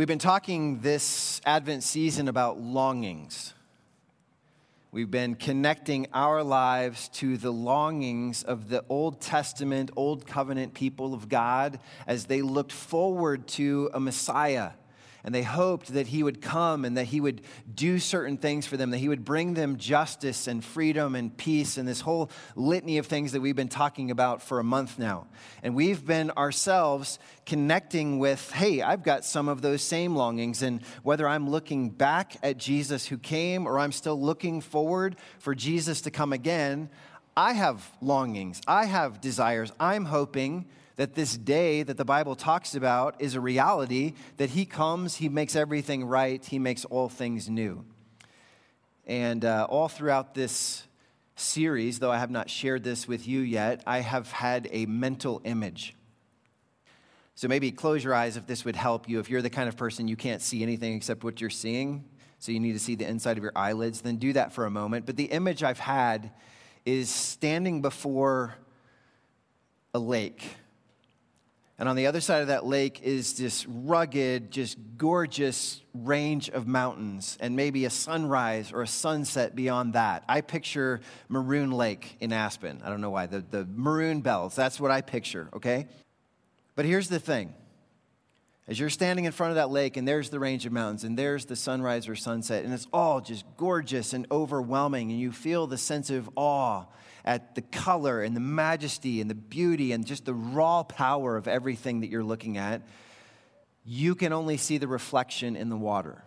We've been talking this Advent season about longings. We've been connecting our lives to the longings of the Old Testament, Old Covenant people of God as they looked forward to a Messiah and they hoped that he would come and that he would do certain things for them, that he would bring them justice and freedom and peace and this whole litany of things that we've been talking about for a month now. And we've been ourselves connecting with, hey, I've got some of those same longings. And whether I'm looking back at Jesus who came or I'm still looking forward for Jesus to come again, I have longings, I have desires. I'm hoping that this day that the Bible talks about is a reality, that He comes, He makes everything right, He makes all things new. And uh, all throughout this series, though I have not shared this with you yet, I have had a mental image. So maybe close your eyes if this would help you. If you're the kind of person you can't see anything except what you're seeing, so you need to see the inside of your eyelids, then do that for a moment. But the image I've had is standing before a lake and on the other side of that lake is this rugged, just gorgeous range of mountains, and maybe a sunrise or a sunset beyond that. I picture Maroon Lake in Aspen. I don't know why. The, the maroon bells, that's what I picture, okay? But here's the thing as you're standing in front of that lake, and there's the range of mountains, and there's the sunrise or sunset, and it's all just gorgeous and overwhelming, and you feel the sense of awe at the color and the majesty and the beauty and just the raw power of everything that you're looking at, you can only see the reflection in the water.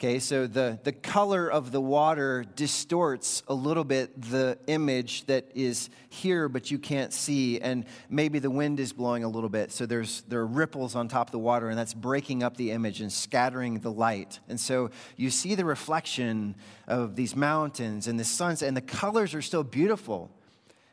Okay, so the, the color of the water distorts a little bit the image that is here, but you can't see. And maybe the wind is blowing a little bit. So there's, there are ripples on top of the water, and that's breaking up the image and scattering the light. And so you see the reflection of these mountains and the sunset, and the colors are still beautiful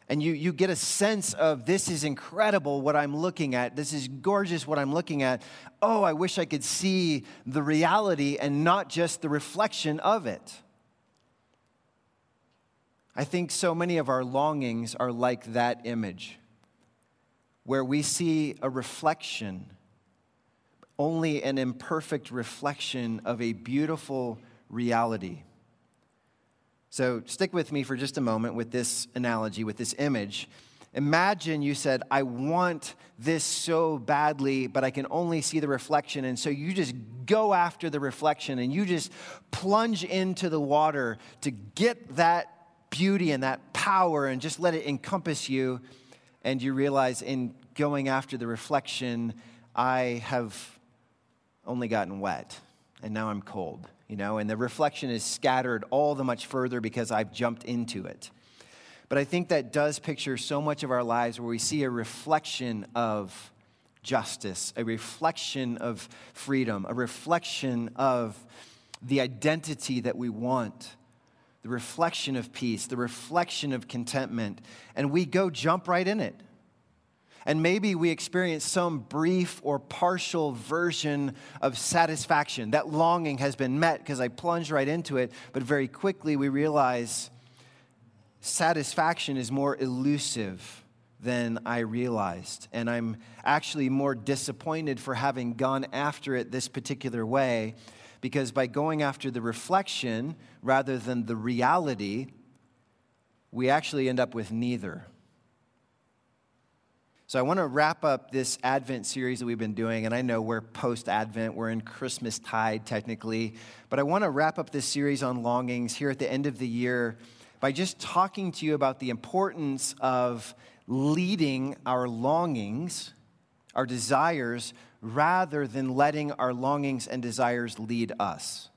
and you, you get a sense of this is incredible what I'm looking at. This is gorgeous what I'm looking at. Oh, I wish I could see the reality and not just the reflection of it. I think so many of our longings are like that image, where we see a reflection, only an imperfect reflection of a beautiful reality. So stick with me for just a moment with this analogy, with this image. Imagine you said, I want this so badly, but I can only see the reflection. And so you just go after the reflection and you just plunge into the water to get that beauty and that power and just let it encompass you. And you realize in going after the reflection, I have only gotten wet and now I'm cold you know, and the reflection is scattered all the much further because I've jumped into it. But I think that does picture so much of our lives where we see a reflection of justice, a reflection of freedom, a reflection of the identity that we want, the reflection of peace, the reflection of contentment, and we go jump right in it. And maybe we experience some brief or partial version of satisfaction. That longing has been met because I plunged right into it, but very quickly we realize satisfaction is more elusive than I realized. And I'm actually more disappointed for having gone after it this particular way because by going after the reflection rather than the reality, we actually end up with neither. So I want to wrap up this Advent series that we've been doing, and I know we're post Advent, we're in Christmas tide technically, but I want to wrap up this series on longings here at the end of the year by just talking to you about the importance of leading our longings, our desires, rather than letting our longings and desires lead us.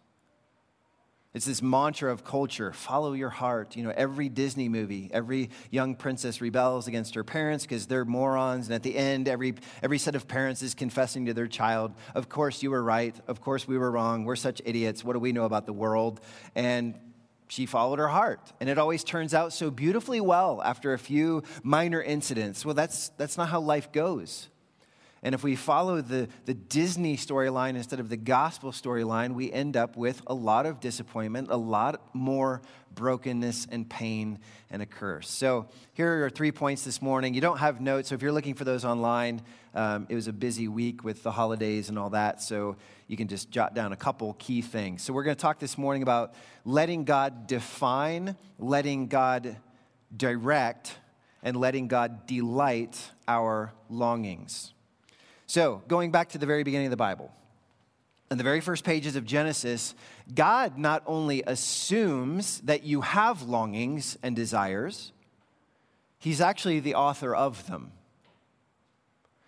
It's this mantra of culture follow your heart. You know, every Disney movie, every young princess rebels against her parents because they're morons. And at the end, every, every set of parents is confessing to their child, Of course, you were right. Of course, we were wrong. We're such idiots. What do we know about the world? And she followed her heart. And it always turns out so beautifully well after a few minor incidents. Well, that's, that's not how life goes. And if we follow the, the Disney storyline instead of the gospel storyline, we end up with a lot of disappointment, a lot more brokenness and pain and a curse. So here are three points this morning. You don't have notes, so if you're looking for those online, um, it was a busy week with the holidays and all that, so you can just jot down a couple key things. So we're going to talk this morning about letting God define, letting God direct, and letting God delight our longings. So, going back to the very beginning of the Bible, in the very first pages of Genesis, God not only assumes that you have longings and desires, He's actually the author of them.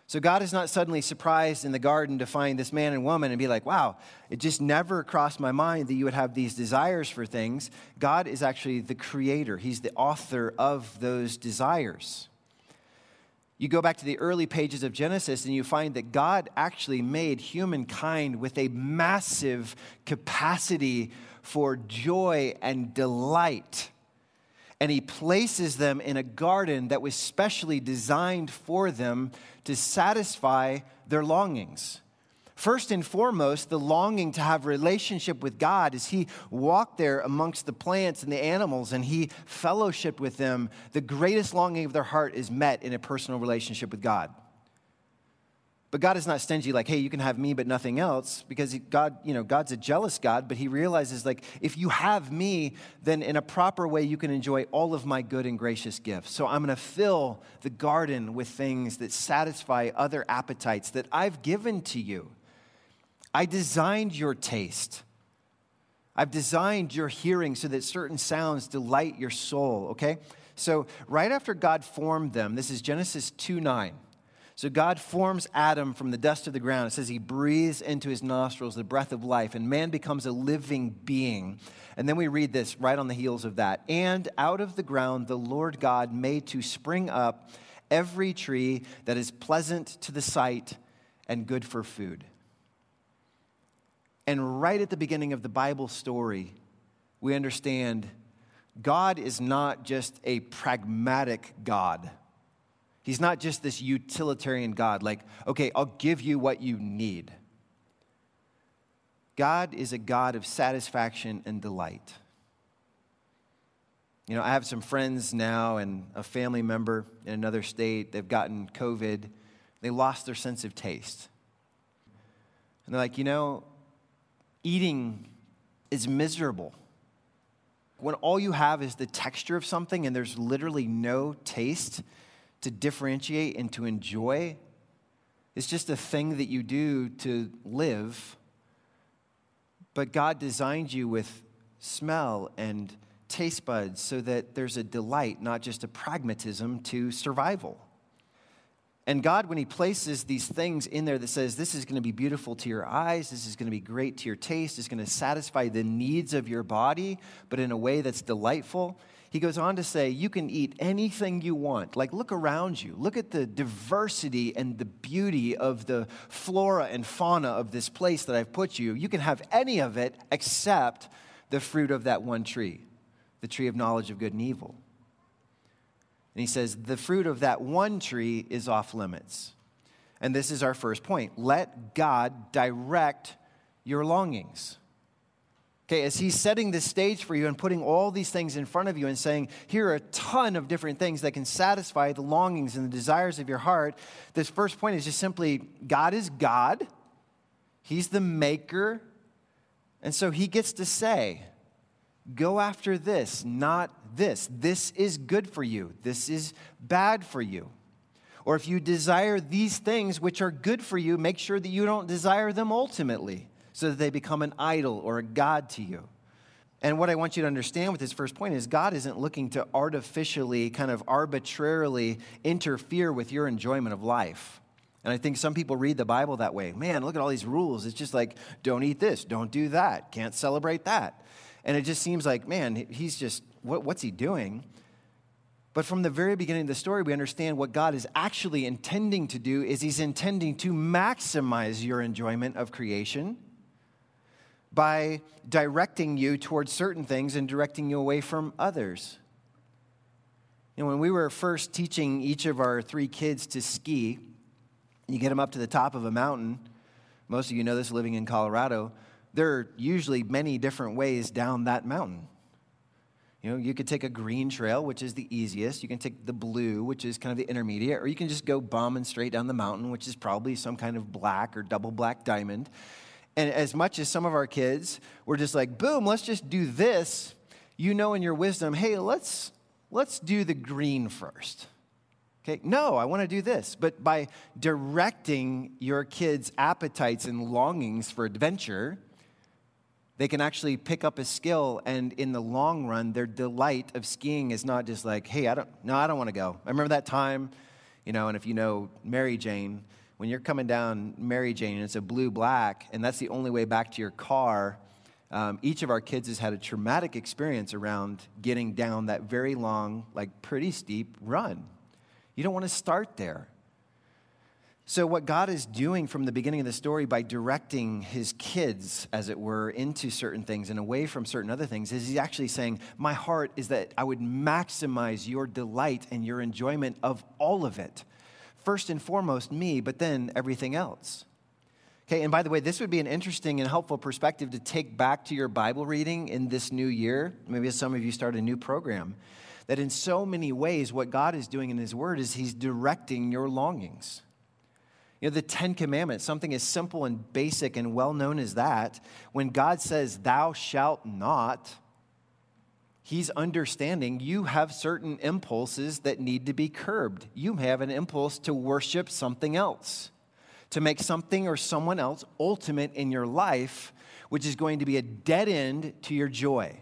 So God is not suddenly surprised in the garden to find this man and woman and be like, wow, it just never crossed my mind that you would have these desires for things. God is actually the creator, He's the author of those desires. You go back to the early pages of Genesis and you find that God actually made humankind with a massive capacity for joy and delight. And he places them in a garden that was specially designed for them to satisfy their longings. First and foremost, the longing to have relationship with God as he walked there amongst the plants and the animals and he fellowshiped with them, the greatest longing of their heart is met in a personal relationship with God. But God is not stingy like, hey, you can have me but nothing else because God, you know, God's a jealous God, but he realizes like if you have me, then in a proper way you can enjoy all of my good and gracious gifts. So I'm going to fill the garden with things that satisfy other appetites that I've given to you. I designed your taste. I've designed your hearing so that certain sounds delight your soul, okay? So, right after God formed them, this is Genesis 2 9. So, God forms Adam from the dust of the ground. It says he breathes into his nostrils the breath of life, and man becomes a living being. And then we read this right on the heels of that. And out of the ground the Lord God made to spring up every tree that is pleasant to the sight and good for food. And right at the beginning of the Bible story, we understand God is not just a pragmatic God. He's not just this utilitarian God, like, okay, I'll give you what you need. God is a God of satisfaction and delight. You know, I have some friends now and a family member in another state. They've gotten COVID. They lost their sense of taste. And they're like, you know, eating is miserable. When all you have is the texture of something and there's literally no taste to differentiate and to enjoy, it's just a thing that you do to live. But God designed you with smell and taste buds so that there's a delight, not just a pragmatism to survival. And God, when He places these things in there that says, this is going to be beautiful to your eyes, this is going to be great to your taste, it's going to satisfy the needs of your body, but in a way that's delightful, He goes on to say, you can eat anything you want. Like, look around you. Look at the diversity and the beauty of the flora and fauna of this place that I've put you. You can have any of it except the fruit of that one tree, the tree of knowledge of good and evil. And he says, the fruit of that one tree is off limits. And this is our first point. Let God direct your longings. Okay, as he's setting the stage for you and putting all these things in front of you and saying, here are a ton of different things that can satisfy the longings and the desires of your heart, this first point is just simply God is God, He's the maker, and so He gets to say, Go after this, not this. This is good for you. This is bad for you. Or if you desire these things which are good for you, make sure that you don't desire them ultimately so that they become an idol or a God to you. And what I want you to understand with this first point is God isn't looking to artificially, kind of arbitrarily interfere with your enjoyment of life. And I think some people read the Bible that way. Man, look at all these rules. It's just like, don't eat this, don't do that, can't celebrate that. And it just seems like, man, he's just, what, what's he doing? But from the very beginning of the story, we understand what God is actually intending to do is he's intending to maximize your enjoyment of creation by directing you towards certain things and directing you away from others. You know, when we were first teaching each of our three kids to ski, You get them up to the top of a mountain. Most of you know this living in Colorado. There are usually many different ways down that mountain. You know, you could take a green trail, which is the easiest. You can take the blue, which is kind of the intermediate, or you can just go bombing straight down the mountain, which is probably some kind of black or double black diamond. And as much as some of our kids were just like, boom, let's just do this, you know in your wisdom, hey, let's let's do the green first. Okay, no, I want to do this. But by directing your kids' appetites and longings for adventure, they can actually pick up a skill and in the long run their delight of skiing is not just like hey i don't no i don't want to go. I remember that time you know and if you know mary jane when you're coming down mary jane and it's a blue black and that's the only way back to your car um, each of our kids has had a traumatic experience around getting down that very long like pretty steep run. You don't want to start there so, what God is doing from the beginning of the story by directing his kids, as it were, into certain things and away from certain other things, is he's actually saying, My heart is that I would maximize your delight and your enjoyment of all of it. First and foremost, me, but then everything else. Okay, and by the way, this would be an interesting and helpful perspective to take back to your Bible reading in this new year. Maybe as some of you start a new program. That in so many ways, what God is doing in His Word is He's directing your longings. You know, the Ten Commandments, something as simple and basic and well known as that, when God says, Thou shalt not, He's understanding you have certain impulses that need to be curbed. You have an impulse to worship something else, to make something or someone else ultimate in your life, which is going to be a dead end to your joy.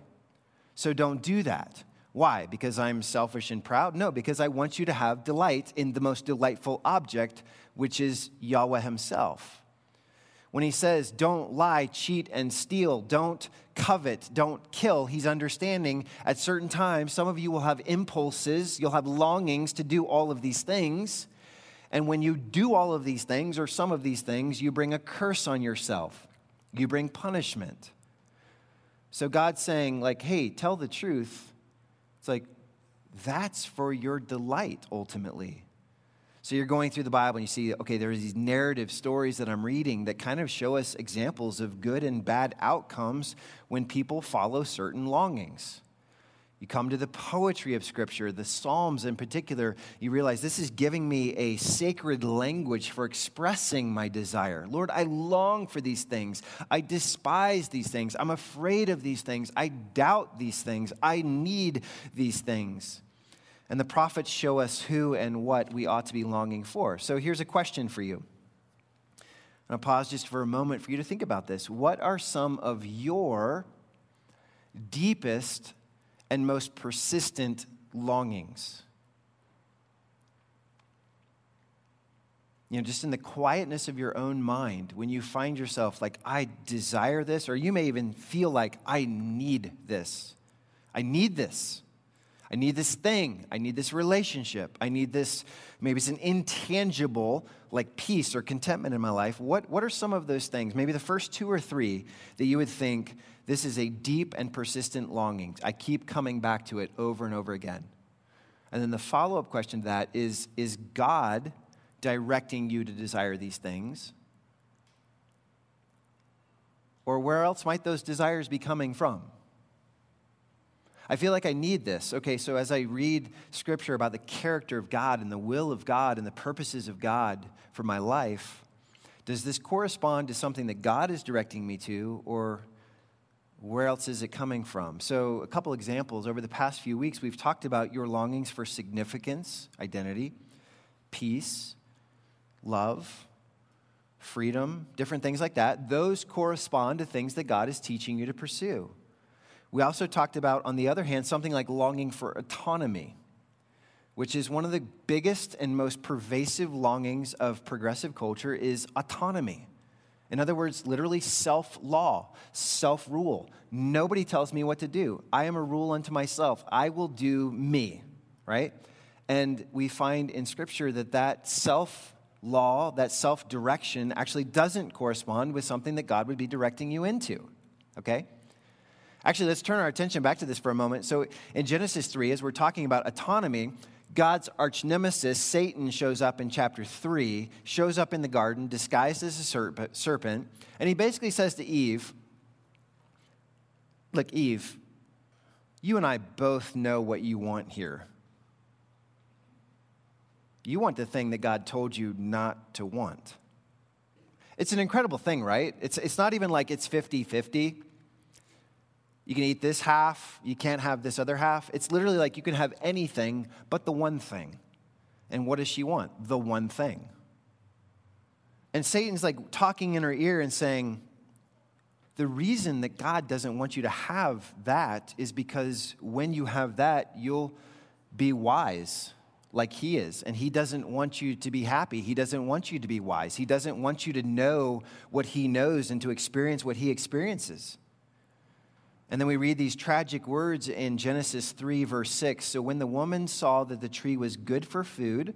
So don't do that. Why? Because I'm selfish and proud? No, because I want you to have delight in the most delightful object, which is Yahweh Himself. When He says, don't lie, cheat, and steal, don't covet, don't kill, He's understanding at certain times some of you will have impulses, you'll have longings to do all of these things. And when you do all of these things, or some of these things, you bring a curse on yourself, you bring punishment. So God's saying, like, hey, tell the truth it's like, that's for your delight ultimately. So you're going through the Bible and you see, okay, there's these narrative stories that I'm reading that kind of show us examples of good and bad outcomes when people follow certain longings. You come to the poetry of Scripture, the Psalms in particular, you realize this is giving me a sacred language for expressing my desire. Lord, I long for these things. I despise these things. I'm afraid of these things. I doubt these things. I need these things. And the prophets show us who and what we ought to be longing for. So here's a question for you. I'll pause just for a moment for you to think about this. What are some of your deepest and most persistent longings. You know, just in the quietness of your own mind, when you find yourself like, I desire this, or you may even feel like, I need this. I need this. I need this thing. I need this relationship. I need this, maybe it's an intangible like peace or contentment in my life. What, what are some of those things? Maybe the first two or three that you would think this is a deep and persistent longing. I keep coming back to it over and over again. And then the follow up question to that is Is God directing you to desire these things? Or where else might those desires be coming from? I feel like I need this. Okay, so as I read scripture about the character of God and the will of God and the purposes of God for my life, does this correspond to something that God is directing me to, or where else is it coming from? So, a couple examples. Over the past few weeks, we've talked about your longings for significance, identity, peace, love, freedom, different things like that. Those correspond to things that God is teaching you to pursue. We also talked about, on the other hand, something like longing for autonomy, which is one of the biggest and most pervasive longings of progressive culture is autonomy. In other words, literally self law, self rule. Nobody tells me what to do. I am a rule unto myself. I will do me, right? And we find in Scripture that that self law, that self direction, actually doesn't correspond with something that God would be directing you into, okay? Actually, let's turn our attention back to this for a moment. So, in Genesis 3, as we're talking about autonomy, God's arch nemesis, Satan, shows up in chapter 3, shows up in the garden disguised as a serpent, and he basically says to Eve, Look, Eve, you and I both know what you want here. You want the thing that God told you not to want. It's an incredible thing, right? It's, it's not even like it's 50 50. You can eat this half, you can't have this other half. It's literally like you can have anything but the one thing. And what does she want? The one thing. And Satan's like talking in her ear and saying, the reason that God doesn't want you to have that is because when you have that, you'll be wise like He is. And He doesn't want you to be happy. He doesn't want you to be wise. He doesn't want you to know what He knows and to experience what He experiences. And then we read these tragic words in Genesis 3, verse 6. So when the woman saw that the tree was good for food,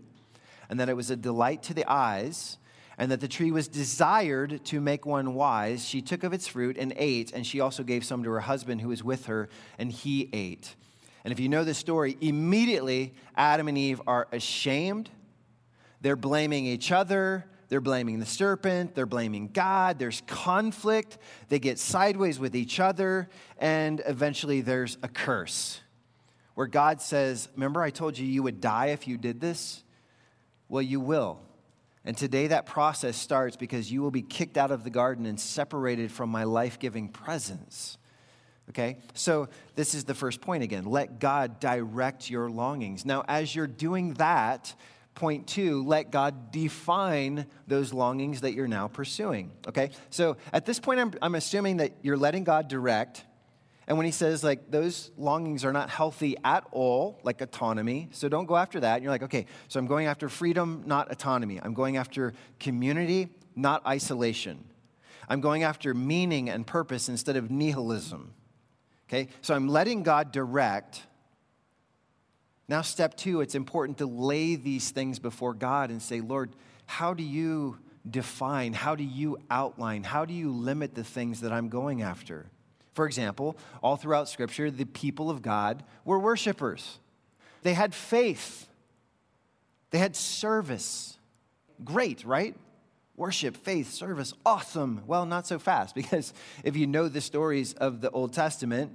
and that it was a delight to the eyes, and that the tree was desired to make one wise, she took of its fruit and ate, and she also gave some to her husband who was with her, and he ate. And if you know the story, immediately Adam and Eve are ashamed. They're blaming each other. They're blaming the serpent, they're blaming God, there's conflict, they get sideways with each other, and eventually there's a curse where God says, Remember, I told you you would die if you did this? Well, you will. And today that process starts because you will be kicked out of the garden and separated from my life giving presence. Okay? So, this is the first point again. Let God direct your longings. Now, as you're doing that, Point two, let God define those longings that you're now pursuing. Okay? So at this point, I'm, I'm assuming that you're letting God direct. And when he says, like, those longings are not healthy at all, like autonomy, so don't go after that. And you're like, okay, so I'm going after freedom, not autonomy. I'm going after community, not isolation. I'm going after meaning and purpose instead of nihilism. Okay? So I'm letting God direct now, step two, it's important to lay these things before God and say, Lord, how do you define? How do you outline? How do you limit the things that I'm going after? For example, all throughout Scripture, the people of God were worshipers. They had faith, they had service. Great, right? Worship, faith, service, awesome. Well, not so fast, because if you know the stories of the Old Testament,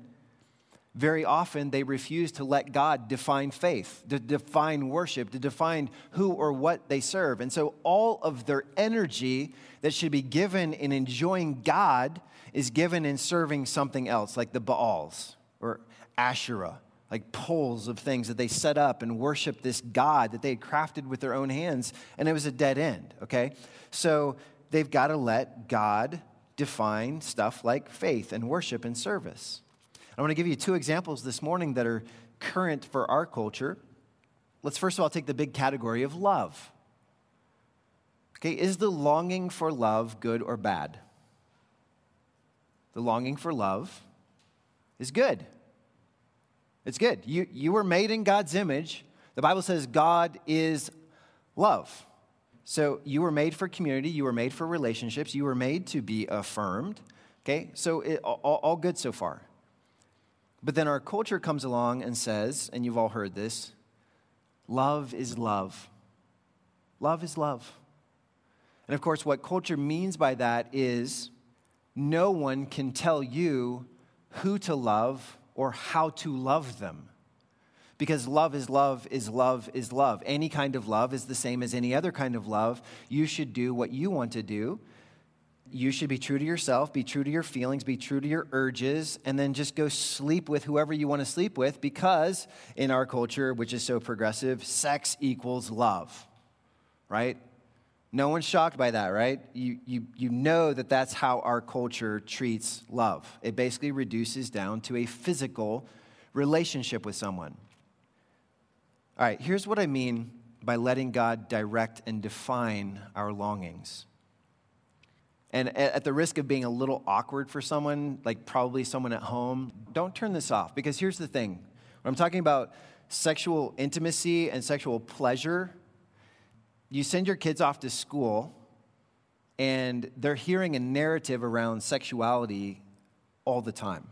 very often they refuse to let God define faith, to define worship, to define who or what they serve. And so all of their energy that should be given in enjoying God is given in serving something else, like the Baals or Asherah, like poles of things that they set up and worship this God that they had crafted with their own hands, and it was a dead end, okay? So they've got to let God define stuff like faith and worship and service. I want to give you two examples this morning that are current for our culture. Let's first of all take the big category of love. Okay, is the longing for love good or bad? The longing for love is good. It's good. You, you were made in God's image. The Bible says God is love. So you were made for community, you were made for relationships, you were made to be affirmed. Okay, so it, all, all good so far. But then our culture comes along and says, and you've all heard this love is love. Love is love. And of course, what culture means by that is no one can tell you who to love or how to love them. Because love is love is love is love. Any kind of love is the same as any other kind of love. You should do what you want to do you should be true to yourself, be true to your feelings, be true to your urges, and then just go sleep with whoever you want to sleep with because in our culture, which is so progressive, sex equals love, right? No one's shocked by that, right? You, you, you know that that's how our culture treats love. It basically reduces down to a physical relationship with someone. All right, here's what I mean by letting God direct and define our longings. And at the risk of being a little awkward for someone, like probably someone at home, don't turn this off because here's the thing. When I'm talking about sexual intimacy and sexual pleasure, you send your kids off to school and they're hearing a narrative around sexuality all the time.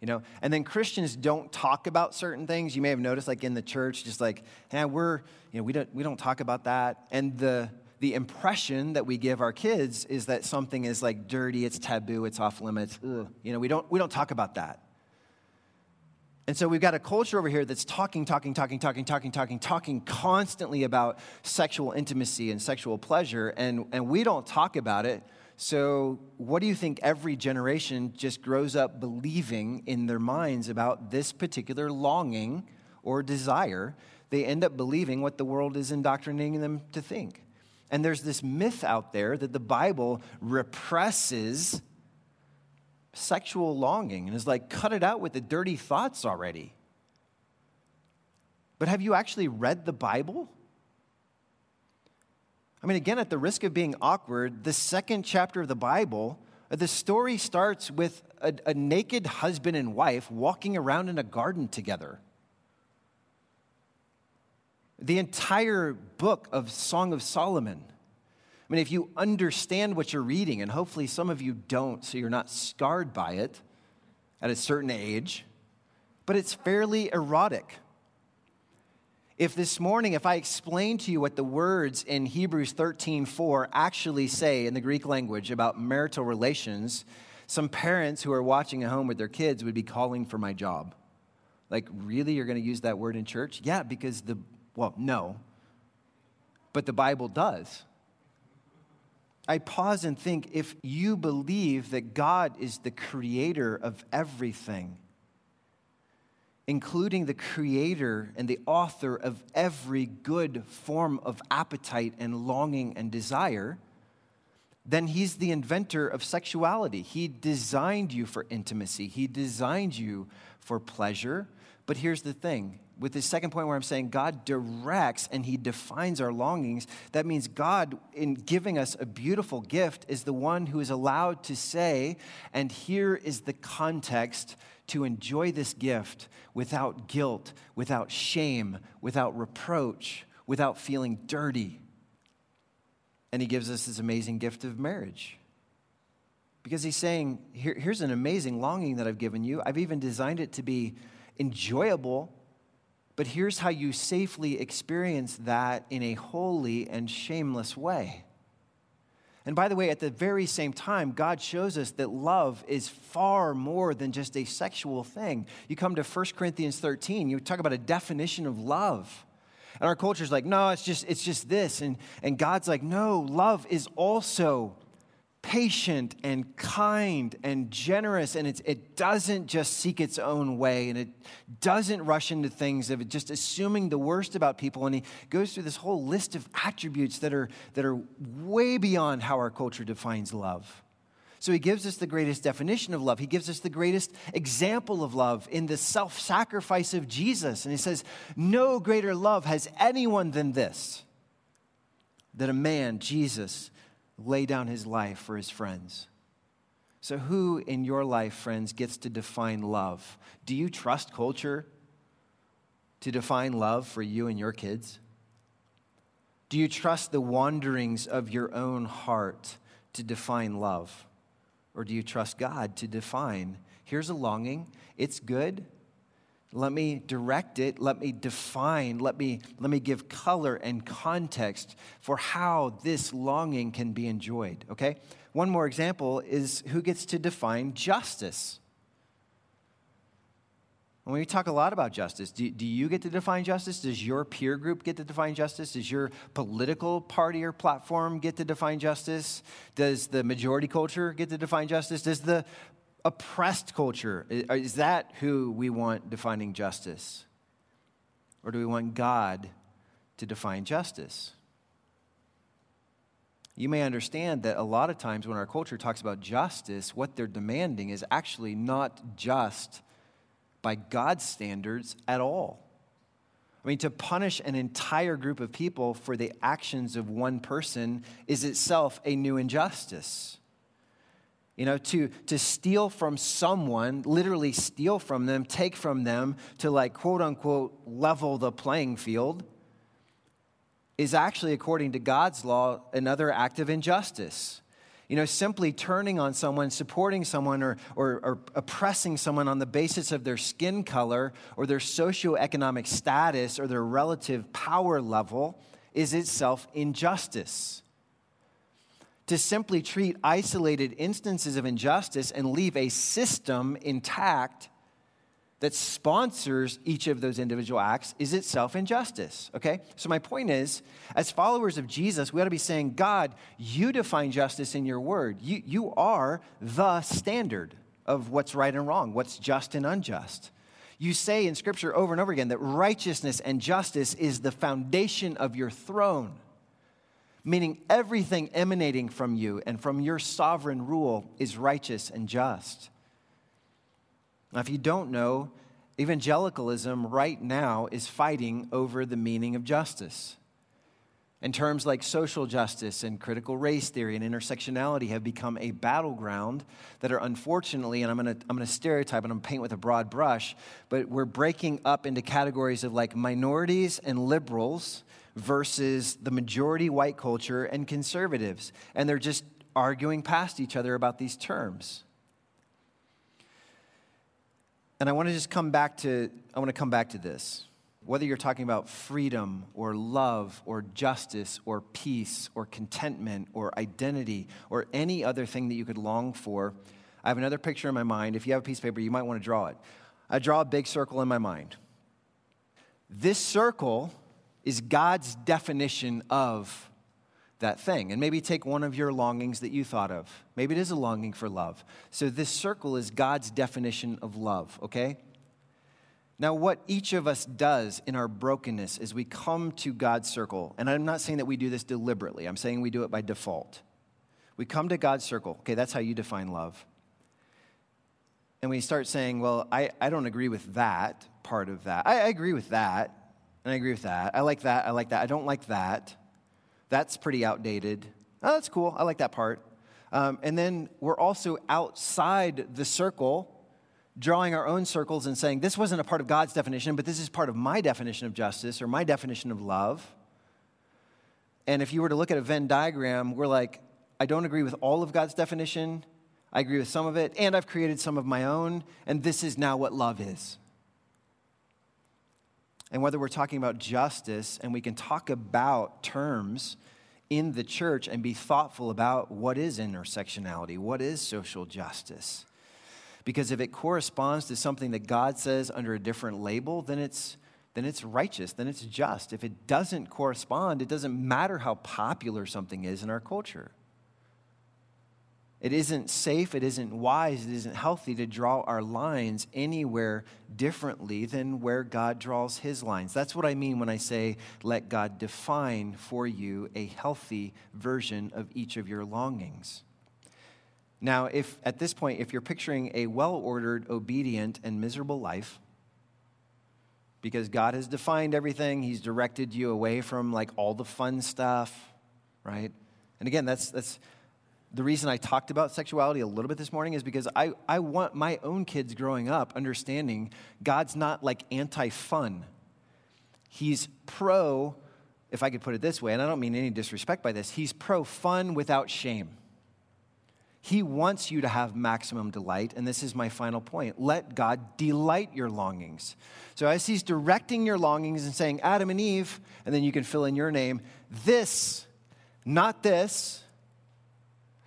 You know, and then Christians don't talk about certain things. You may have noticed, like in the church, just like, hey, we're, you know, we don't, we don't talk about that. And the, the impression that we give our kids is that something is like dirty, it's taboo, it's off limits. Ugh. You know, we don't, we don't talk about that. And so we've got a culture over here that's talking, talking, talking, talking, talking, talking, talking constantly about sexual intimacy and sexual pleasure, and, and we don't talk about it. So, what do you think every generation just grows up believing in their minds about this particular longing or desire? They end up believing what the world is indoctrinating them to think. And there's this myth out there that the Bible represses sexual longing and is like, cut it out with the dirty thoughts already. But have you actually read the Bible? I mean, again, at the risk of being awkward, the second chapter of the Bible, uh, the story starts with a, a naked husband and wife walking around in a garden together. The entire book of Song of Solomon I mean, if you understand what you're reading, and hopefully some of you don't, so you're not scarred by it at a certain age, but it's fairly erotic. If this morning, if I explain to you what the words in Hebrews 13 4 actually say in the Greek language about marital relations, some parents who are watching at home with their kids would be calling for my job. Like, really? You're going to use that word in church? Yeah, because the, well, no. But the Bible does. I pause and think if you believe that God is the creator of everything, including the creator and the author of every good form of appetite and longing and desire, then he's the inventor of sexuality. He designed you for intimacy, he designed you for pleasure. But here's the thing with this second point where I'm saying God directs and He defines our longings, that means God, in giving us a beautiful gift, is the one who is allowed to say, and here is the context to enjoy this gift without guilt, without shame, without reproach, without feeling dirty. And He gives us this amazing gift of marriage. Because He's saying, Here, here's an amazing longing that I've given you. I've even designed it to be enjoyable but here's how you safely experience that in a holy and shameless way. And by the way, at the very same time, God shows us that love is far more than just a sexual thing. You come to 1 Corinthians 13, you talk about a definition of love. And our culture is like, no, it's just, it's just this. And, and God's like, no, love is also patient and kind and generous, and it doesn't just seek its own way, and it doesn't rush into things of just assuming the worst about people. And he goes through this whole list of attributes that are, that are way beyond how our culture defines love. So he gives us the greatest definition of love. He gives us the greatest example of love in the self sacrifice of Jesus. And he says, No greater love has anyone than this that a man, Jesus, lay down his life for his friends. So, who in your life, friends, gets to define love? Do you trust culture to define love for you and your kids? Do you trust the wanderings of your own heart to define love? Or do you trust God to define? Here's a longing, it's good, let me direct it. Let me define. Let me, let me give color and context for how this longing can be enjoyed. Okay? One more example is who gets to define justice? When we talk a lot about justice, do, do you get to define justice? Does your peer group get to define justice? Does your political party or platform get to define justice? Does the majority culture get to define justice? Does the oppressed culture? Is that who we want defining justice? Or do we want God to define justice? You may understand that a lot of times when our culture talks about justice, what they're demanding is actually not just by God's standards at all. I mean, to punish an entire group of people for the actions of one person is itself a new injustice. You know, to, to steal from someone, literally steal from them, take from them to like quote unquote level the playing field, is actually, according to God's law, another act of injustice. You know, simply turning on someone, supporting someone, or, or, or, oppressing someone on the basis of their skin color or their socioeconomic status or their relative power level is itself injustice. To simply treat isolated instances of injustice and leave a system intact that sponsors each of those individual acts is itself injustice. Okay? So, my point is, as followers of Jesus, we ought to be saying, God, you define justice in your word. You, you are the standard of what's right and wrong, what's just and unjust. You say in Scripture over and over again that righteousness and justice is the foundation of your throne, meaning everything emanating from you and from your sovereign rule is righteous and just. Now, if you don't know, evangelicalism right now is fighting over the meaning of justice. And terms like social justice and critical race theory and intersectionality have become a battleground that are unfortunately, and I'm gonna, I'm gonna stereotype and I'm paint with a broad brush, but we're breaking up into categories of like minorities and liberals versus the majority white culture and conservatives. And they're just arguing past each other about these terms. And I want to just come back to I want to come back to this. Whether you're talking about freedom or love or justice or peace or contentment or identity or any other thing that you could long for, I have another picture in my mind. If you have a piece of paper, you might want to draw it. I draw a big circle in my mind. This circle is God's definition of that thing. And maybe take one of your longings that you thought of. Maybe it is a longing for love. So this circle is God's definition of love, okay? Now, what each of us does in our brokenness is we come to God's circle. And I'm not saying that we do this deliberately, I'm saying we do it by default. We come to God's circle. Okay, that's how you define love. And we start saying, well, I, I don't agree with that part of that. I, I agree with that, and I agree with that. I like that, I like that. I don't like that. That's pretty outdated. Oh, that's cool. I like that part. Um, and then we're also outside the circle, drawing our own circles and saying, this wasn't a part of God's definition, but this is part of my definition of justice or my definition of love. And if you were to look at a Venn diagram, we're like, I don't agree with all of God's definition. I agree with some of it, and I've created some of my own, and this is now what love is. And whether we're talking about justice, and we can talk about terms in the church and be thoughtful about what is intersectionality, what is social justice. Because if it corresponds to something that God says under a different label, then it's, then it's righteous, then it's just. If it doesn't correspond, it doesn't matter how popular something is in our culture. It isn't safe, it isn't wise, it isn't healthy to draw our lines anywhere differently than where God draws his lines. That's what I mean when I say, let God define for you a healthy version of each of your longings. Now, if at this point, if you're picturing a well ordered, obedient, and miserable life, because God has defined everything, He's directed you away from like all the fun stuff, right? And again, that's, that's the reason I talked about sexuality a little bit this morning is because I, I want my own kids growing up understanding God's not like anti fun. He's pro, if I could put it this way, and I don't mean any disrespect by this, he's pro fun without shame. He wants you to have maximum delight, and this is my final point. Let God delight your longings. So, as He's directing your longings and saying, Adam and Eve, and then you can fill in your name, this, not this,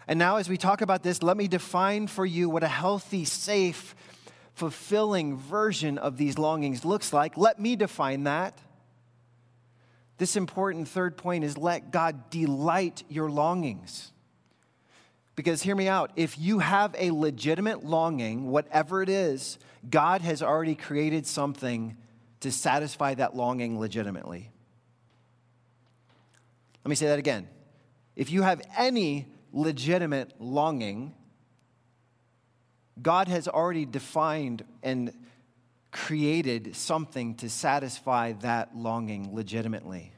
and now, as we talk about this, let me define for you what a healthy, safe, fulfilling version of these longings looks like. Let me define that. This important third point is let God delight your longings. Because hear me out, if you have a legitimate longing, whatever it is, God has already created something to satisfy that longing legitimately. Let me say that again. If you have any legitimate longing, God has already defined and created something to satisfy that longing legitimately.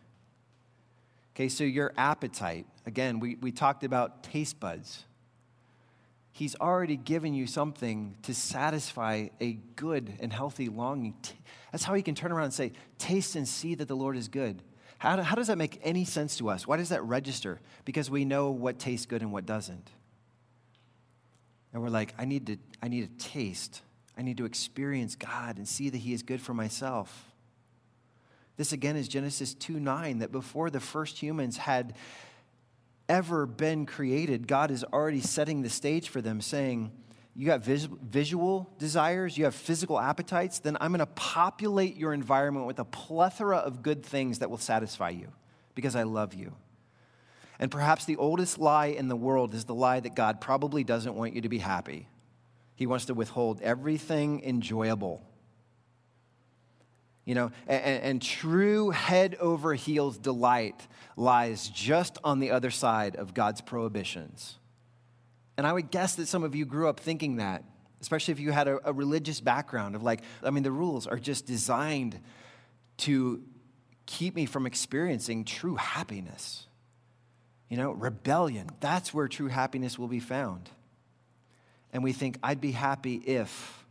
Okay, so your appetite, again, we, we talked about taste buds. He's already given you something to satisfy a good and healthy longing. That's how he can turn around and say, Taste and see that the Lord is good. How, how does that make any sense to us? Why does that register? Because we know what tastes good and what doesn't. And we're like, I need to, I need to taste. I need to experience God and see that He is good for myself. This again is Genesis 2 9, that before the first humans had ever been created, God is already setting the stage for them, saying, You got vis- visual desires, you have physical appetites, then I'm going to populate your environment with a plethora of good things that will satisfy you because I love you. And perhaps the oldest lie in the world is the lie that God probably doesn't want you to be happy. He wants to withhold everything enjoyable. You know, and, and, true head over heels delight lies just on the other side of God's prohibitions. And I would guess that some of you grew up thinking that, especially if you had a, a religious background of like, I mean, the rules are just designed to keep me from experiencing true happiness. You know, rebellion, that's where true happiness will be found. And we think, I'd be happy if.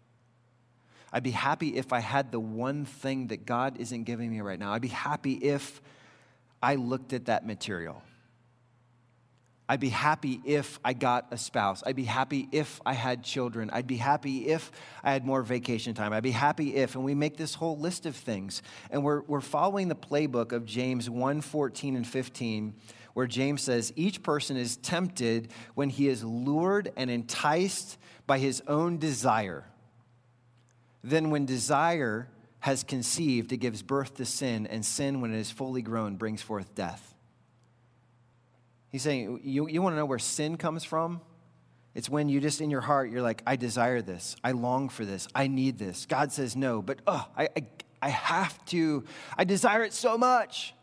I'd be happy if I had the one thing that God isn't giving me right now. I'd be happy if I looked at that material. I'd be happy if I got a spouse. I'd be happy if I had children. I'd be happy if I had more vacation time. I'd be happy if, and we make this whole list of things. And we're, we're following the playbook of James 1 14 and 15 where James says, Each person is tempted when he is lured and enticed by his own desire. Then, when desire has conceived, it gives birth to sin, and sin, when it is fully grown, brings forth death. He's saying, You, you want to know where sin comes from? It's when you just in your heart, you're like, I desire this. I long for this. I need this. God says no, but oh, I, I, I have to. I desire it so much.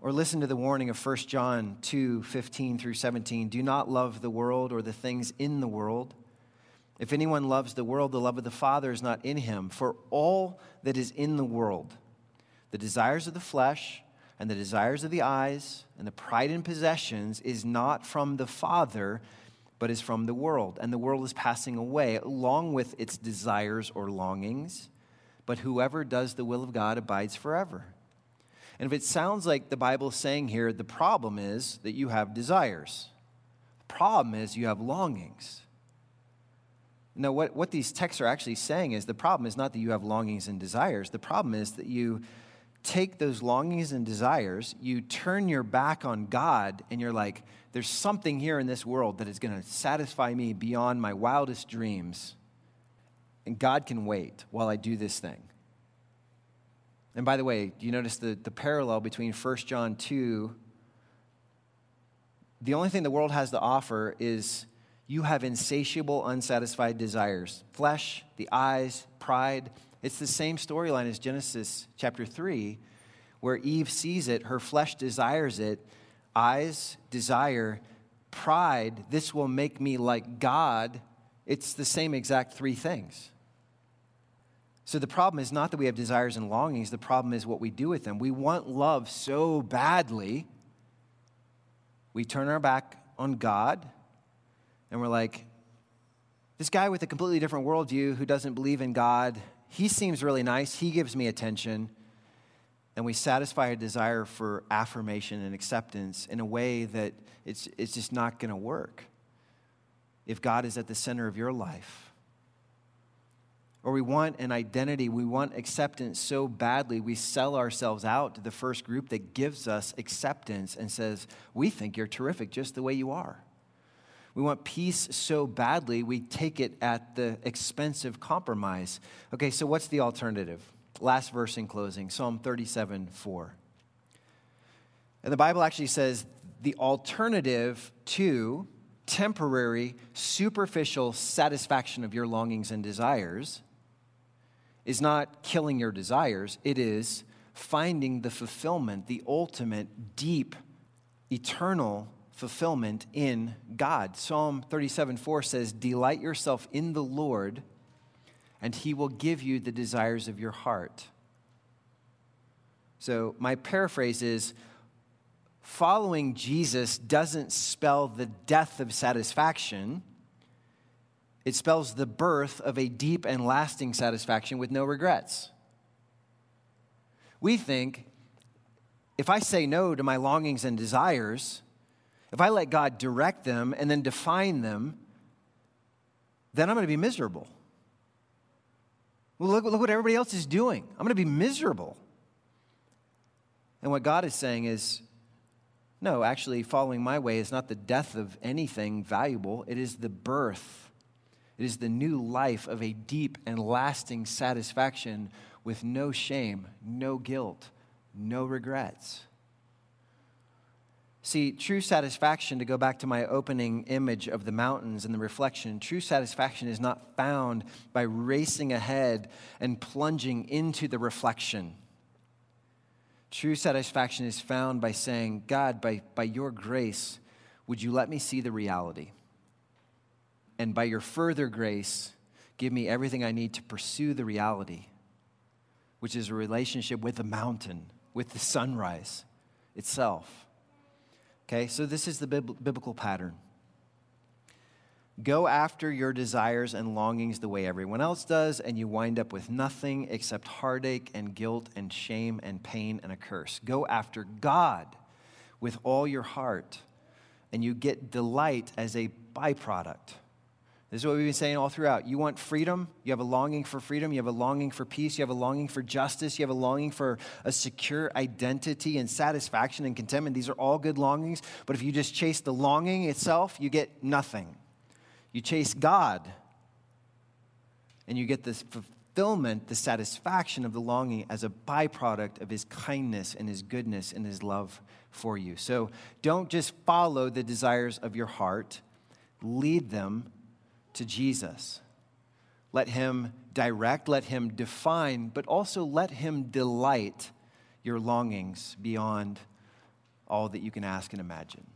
Or listen to the warning of 1 John 2 15 through 17. Do not love the world or the things in the world. If anyone loves the world, the love of the Father is not in him. For all that is in the world, the desires of the flesh, and the desires of the eyes, and the pride in possessions, is not from the Father, but is from the world. And the world is passing away, along with its desires or longings. But whoever does the will of God abides forever. And if it sounds like the Bible is saying here, the problem is that you have desires, the problem is you have longings. No, what, what these texts are actually saying is the problem is not that you have longings and desires. The problem is that you take those longings and desires, you turn your back on God, and you're like, there's something here in this world that is going to satisfy me beyond my wildest dreams. And God can wait while I do this thing. And by the way, do you notice the, the parallel between 1 John 2? The only thing the world has to offer is you have insatiable, unsatisfied desires flesh, the eyes, pride. It's the same storyline as Genesis chapter 3, where Eve sees it, her flesh desires it, eyes, desire, pride, this will make me like God. It's the same exact three things. So the problem is not that we have desires and longings, the problem is what we do with them. We want love so badly, we turn our back on God and we're like, this guy with a completely different worldview who doesn't believe in God, he seems really nice, he gives me attention. And we satisfy a desire for affirmation and acceptance in a way that it's, it's just not going to work if God is at the center of your life or we want an identity, we want acceptance so badly, we sell ourselves out to the first group that gives us acceptance and says, We think you're terrific just the way you are. We want peace so badly, we take it at the expense of compromise. Okay, so what's the alternative? Last verse in closing Psalm 37 4. And the Bible actually says the alternative to temporary, superficial satisfaction of your longings and desires is not killing your desires, it is finding the fulfillment, the ultimate, deep, eternal fulfillment in God. Psalm 37 4 says, Delight yourself in the Lord, and he will give you the desires of your heart. So, my paraphrase is following Jesus doesn't spell the death of satisfaction it spells the birth of a deep and lasting satisfaction with no regrets. We think if I say no to my longings and desires, if I let God direct them and then define them, then I'm going to be miserable. Well, look, look what everybody else is doing. I'm going to be miserable. And what God is saying is no, actually, following my way is not the death of anything valuable, it is the birth. It is the new life of a deep and lasting satisfaction with no shame, no guilt, no regrets. See, true satisfaction, to go back to my opening image of the mountains and the reflection, true satisfaction is not found by racing ahead and plunging into the reflection. True satisfaction is found by saying, God, by, by your grace, would you let me see the reality? And by your further grace, give me everything I need to pursue the reality, which is a relationship with the mountain, with the sunrise itself. Okay, so this is the biblical pattern. Go after your desires and longings the way everyone else does, and you wind up with nothing except heartache and guilt and shame and pain and a curse. Go after God with all your heart, and you get delight as a byproduct. This is what we've been saying all throughout. You want freedom, you have a longing for freedom, you have a longing for peace, you have a longing for justice, you have a longing for a secure identity and satisfaction and contentment. These are all good longings, but if you just chase the longing itself, you get nothing. You chase God, and you get this fulfillment, the satisfaction of the longing as a byproduct of His kindness and His goodness and His love for you. So don't just follow the desires of your heart, lead them to Jesus. Let him direct, let him define, but also let him delight your longings beyond all that you can ask and imagine.